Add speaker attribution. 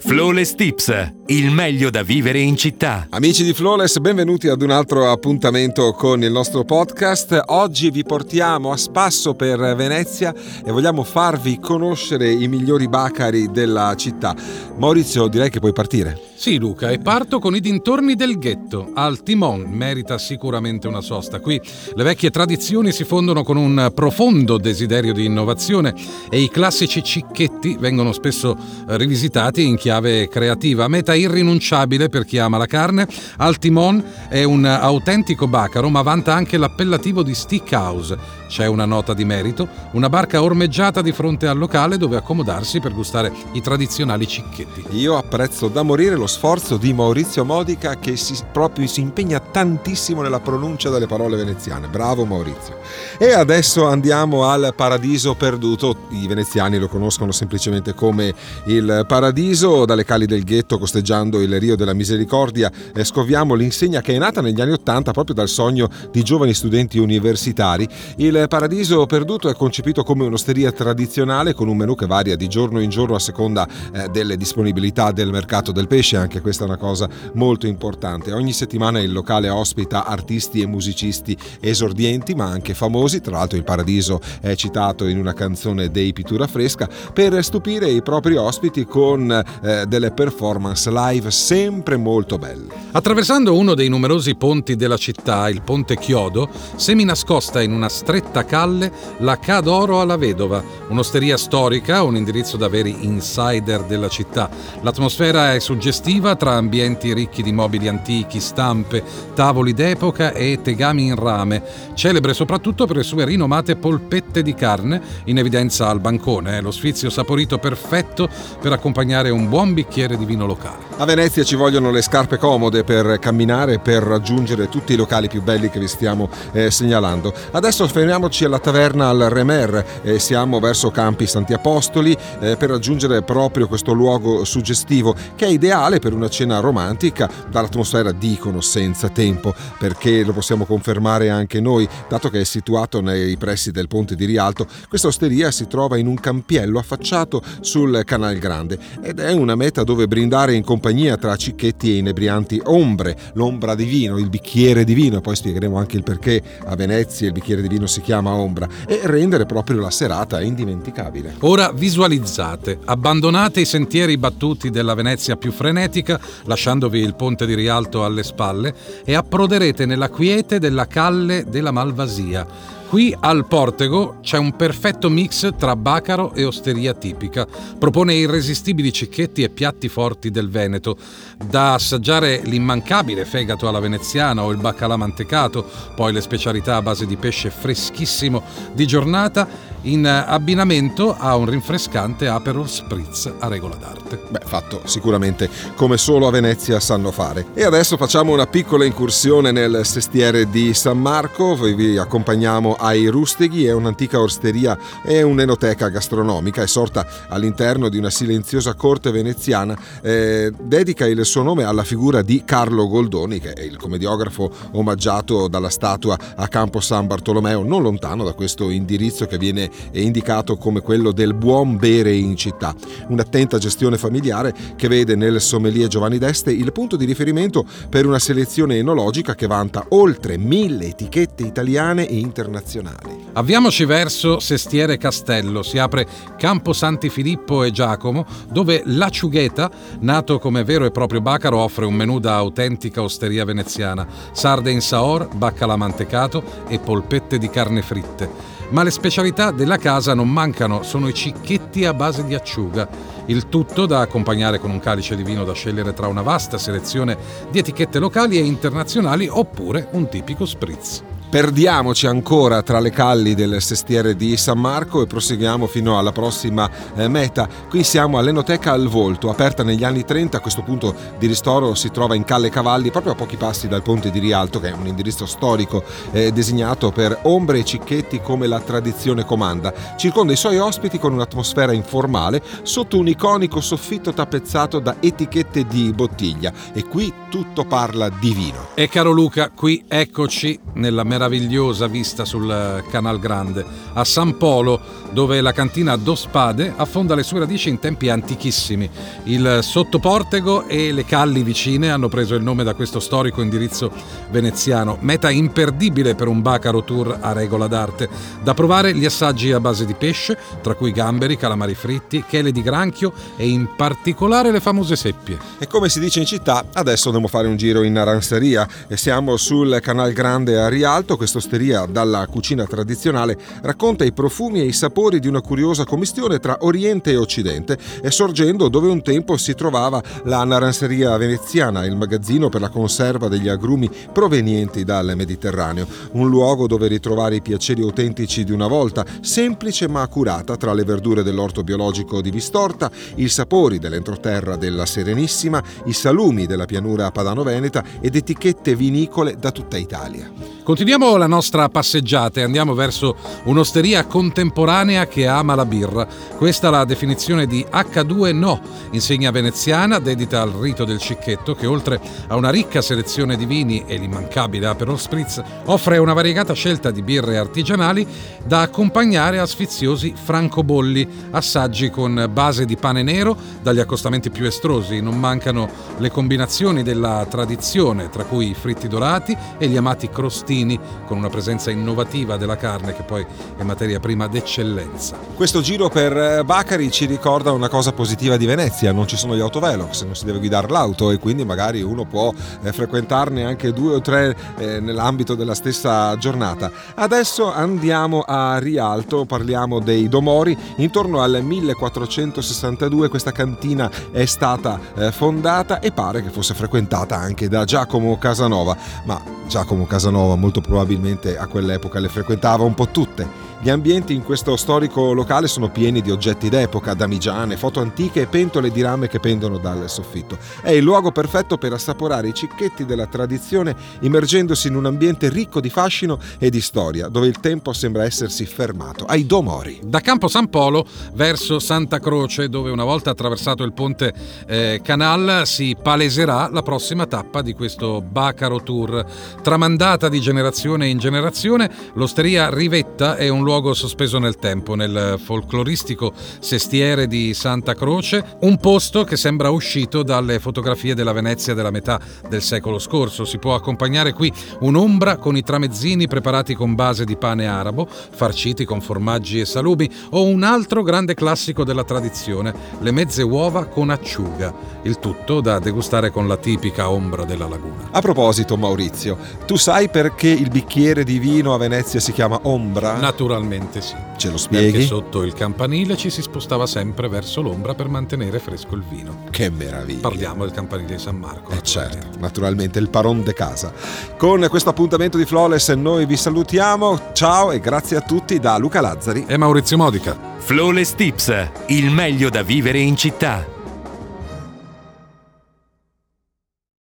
Speaker 1: Flawless Tips, il meglio da vivere in città.
Speaker 2: Amici di Flawless, benvenuti ad un altro appuntamento con il nostro podcast. Oggi vi portiamo a spasso per Venezia e vogliamo farvi conoscere i migliori bacari della città. Maurizio, direi che puoi partire.
Speaker 3: Sì, Luca, e parto con i dintorni del ghetto. Al Timon merita sicuramente una sosta. Qui le vecchie tradizioni si fondono con un profondo desiderio di innovazione e i classici cicchetti vengono spesso rivisitati in chiave creativa. Meta irrinunciabile per chi ama la carne, Al Timon è un autentico bacaro, ma vanta anche l'appellativo di Stick House. C'è una nota di merito, una barca ormeggiata di fronte al locale dove accomodarsi per gustare i tradizionali cicchetti.
Speaker 2: Io apprezzo da morire lo sforzo di Maurizio Modica che si, proprio si impegna tantissimo nella pronuncia delle parole veneziane. Bravo Maurizio. E adesso andiamo al Paradiso Perduto. I veneziani lo conoscono semplicemente come il Paradiso. Dalle cali del ghetto, costeggiando il Rio della Misericordia, scoviamo l'insegna che è nata negli anni Ottanta proprio dal sogno di giovani studenti universitari. Il Paradiso Perduto è concepito come un'osteria tradizionale con un menù che varia di giorno in giorno a seconda eh, delle disponibilità del mercato del pesce, anche questa è una cosa molto importante. Ogni settimana il locale ospita artisti e musicisti esordienti ma anche famosi, tra l'altro il Paradiso è citato in una canzone dei Pittura Fresca, per stupire i propri ospiti con eh, delle performance live sempre molto belle.
Speaker 3: Attraversando uno dei numerosi ponti della città, il ponte Chiodo, semi nascosta in una stretta Calle la Cadoro alla Vedova, un'osteria storica, un indirizzo da veri insider della città. L'atmosfera è suggestiva tra ambienti ricchi di mobili antichi, stampe, tavoli d'epoca e tegami in rame, celebre soprattutto per le sue rinomate polpette di carne in evidenza al bancone, lo sfizio saporito perfetto per accompagnare un buon bicchiere di vino locale.
Speaker 2: A Venezia ci vogliono le scarpe comode per camminare e per raggiungere tutti i locali più belli che vi stiamo eh, segnalando. Adesso fermiamo fermiamoci alla taverna al Remer e siamo verso Campi Santi Apostoli eh, per raggiungere proprio questo luogo suggestivo che è ideale per una cena romantica dall'atmosfera dicono senza tempo perché lo possiamo confermare anche noi dato che è situato nei pressi del ponte di Rialto questa osteria si trova in un campiello affacciato sul Canal Grande ed è una meta dove brindare in compagnia tra cicchetti e inebrianti ombre l'ombra di vino il bicchiere di vino poi spiegheremo anche il perché a Venezia il bicchiere di vino si chiama Ombra e rendere proprio la serata indimenticabile.
Speaker 3: Ora visualizzate, abbandonate i sentieri battuti della Venezia più frenetica, lasciandovi il ponte di Rialto alle spalle e approderete nella quiete della calle della Malvasia Qui al Portego c'è un perfetto mix tra bacaro e osteria tipica. Propone irresistibili cicchetti e piatti forti del Veneto. Da assaggiare l'immancabile fegato alla veneziana o il baccalà mantecato, poi le specialità a base di pesce freschissimo di giornata in abbinamento a un rinfrescante Aperol Spritz a regola d'arte.
Speaker 2: Beh, fatto sicuramente come solo a Venezia sanno fare. E adesso facciamo una piccola incursione nel sestiere di San Marco, vi accompagniamo ai Rusteghi, è un'antica osteria e un'enoteca gastronomica, è sorta all'interno di una silenziosa corte veneziana, eh, dedica il suo nome alla figura di Carlo Goldoni, che è il commediografo omaggiato dalla statua a Campo San Bartolomeo, non lontano da questo indirizzo che viene è indicato come quello del buon bere in città. Un'attenta gestione familiare che vede nel sommelier Giovanni d'Este il punto di riferimento per una selezione enologica che vanta oltre mille etichette italiane e internazionali.
Speaker 3: Avviamoci verso Sestiere Castello, si apre Campo Santi Filippo e Giacomo, dove la Ciugheta, nato come vero e proprio bacaro, offre un menù da autentica osteria veneziana, sarde in saor, baccalà mantecato e polpette di carne fritte. Ma le specialità della casa non mancano, sono i cicchetti a base di acciuga. Il tutto da accompagnare con un calice di vino da scegliere tra una vasta selezione di etichette locali e internazionali oppure un tipico spritz.
Speaker 2: Perdiamoci ancora tra le calli del sestiere di San Marco e proseguiamo fino alla prossima eh, meta. Qui siamo all'Enoteca al Volto, aperta negli anni 30. A questo punto di ristoro si trova in Calle Cavalli, proprio a pochi passi dal ponte di Rialto, che è un indirizzo storico eh, designato per ombre e cicchetti come la tradizione comanda. Circonda i suoi ospiti con un'atmosfera informale sotto un iconico soffitto tappezzato da etichette di bottiglia. E qui tutto parla di vino.
Speaker 3: E caro Luca, qui eccoci nella meravigliosa meravigliosa vista sul Canal Grande, a San Polo, dove la cantina Do Spade affonda le sue radici in tempi antichissimi. Il sottoportego e le calli vicine hanno preso il nome da questo storico indirizzo veneziano, meta imperdibile per un bacaro tour a regola d'arte. Da provare gli assaggi a base di pesce, tra cui gamberi, calamari fritti, chele di granchio e in particolare le famose seppie.
Speaker 2: E come si dice in città, adesso andremo a fare un giro in aranzeria e siamo sul Canal Grande a Rialto. Questa osteria dalla cucina tradizionale racconta i profumi e i sapori di una curiosa commistione tra Oriente e Occidente e sorgendo dove un tempo si trovava la naranzeria veneziana, il magazzino per la conserva degli agrumi provenienti dal Mediterraneo, un luogo dove ritrovare i piaceri autentici di una volta, semplice ma accurata tra le verdure dell'orto biologico di Vistorta, i sapori dell'entroterra della Serenissima, i salumi della pianura padano-veneta ed etichette vinicole da tutta Italia.
Speaker 3: Continuiamo la nostra passeggiata e andiamo verso un'osteria contemporanea che ama la birra. Questa è la definizione di H2 No, insegna veneziana dedita al rito del cicchetto che oltre a una ricca selezione di vini e l'immancabile Aperol Spritz offre una variegata scelta di birre artigianali da accompagnare a sfiziosi francobolli, assaggi con base di pane nero dagli accostamenti più estrosi. Non mancano le combinazioni della tradizione, tra cui i fritti dorati e gli amati crostini, con una presenza innovativa della carne che poi è materia prima d'eccellenza.
Speaker 2: Questo giro per Bacari ci ricorda una cosa positiva di Venezia, non ci sono gli autovelox, non si deve guidare l'auto e quindi magari uno può eh, frequentarne anche due o tre eh, nell'ambito della stessa giornata. Adesso andiamo a Rialto, parliamo dei Domori, intorno al 1462 questa cantina è stata eh, fondata e pare che fosse frequentata anche da Giacomo Casanova, ma Giacomo Casanova molto probabilmente a quell'epoca le frequentava un po' tutte. Gli ambienti in questo storico locale sono pieni di oggetti d'epoca, damigiane, foto antiche e pentole di rame che pendono dal soffitto. È il luogo perfetto per assaporare i cicchetti della tradizione immergendosi in un ambiente ricco di fascino e di storia, dove il tempo sembra essersi fermato, ai Domori.
Speaker 3: Da Campo San Polo verso Santa Croce, dove una volta attraversato il ponte eh, Canal si paleserà la prossima tappa di questo Bacaro Tour. Tramandata di generazione in generazione, l'osteria Rivetta è un luogo sospeso nel tempo, nel folcloristico sestiere di Santa Croce, un posto che sembra uscito dalle fotografie della Venezia della metà del secolo scorso. Si può accompagnare qui un'ombra con i tramezzini preparati con base di pane arabo, farciti con formaggi e salumi, o un altro grande classico della tradizione, le mezze uova con acciuga. Il tutto da degustare con la tipica ombra della laguna.
Speaker 2: A proposito, Maurizio, tu sai perché il bicchiere di vino a Venezia si chiama ombra?
Speaker 3: Naturalmente sì.
Speaker 2: Ce lo spieghi?
Speaker 3: Perché sotto il campanile ci si spostava sempre verso l'ombra per mantenere fresco il vino.
Speaker 2: Che meraviglia.
Speaker 3: Parliamo del campanile di San Marco.
Speaker 2: Eh certo, naturalmente il paron de casa. Con questo appuntamento di Flawless noi vi salutiamo. Ciao e grazie a tutti da Luca Lazzari
Speaker 3: e Maurizio Modica.
Speaker 1: Flawless Tips, il meglio da vivere in città.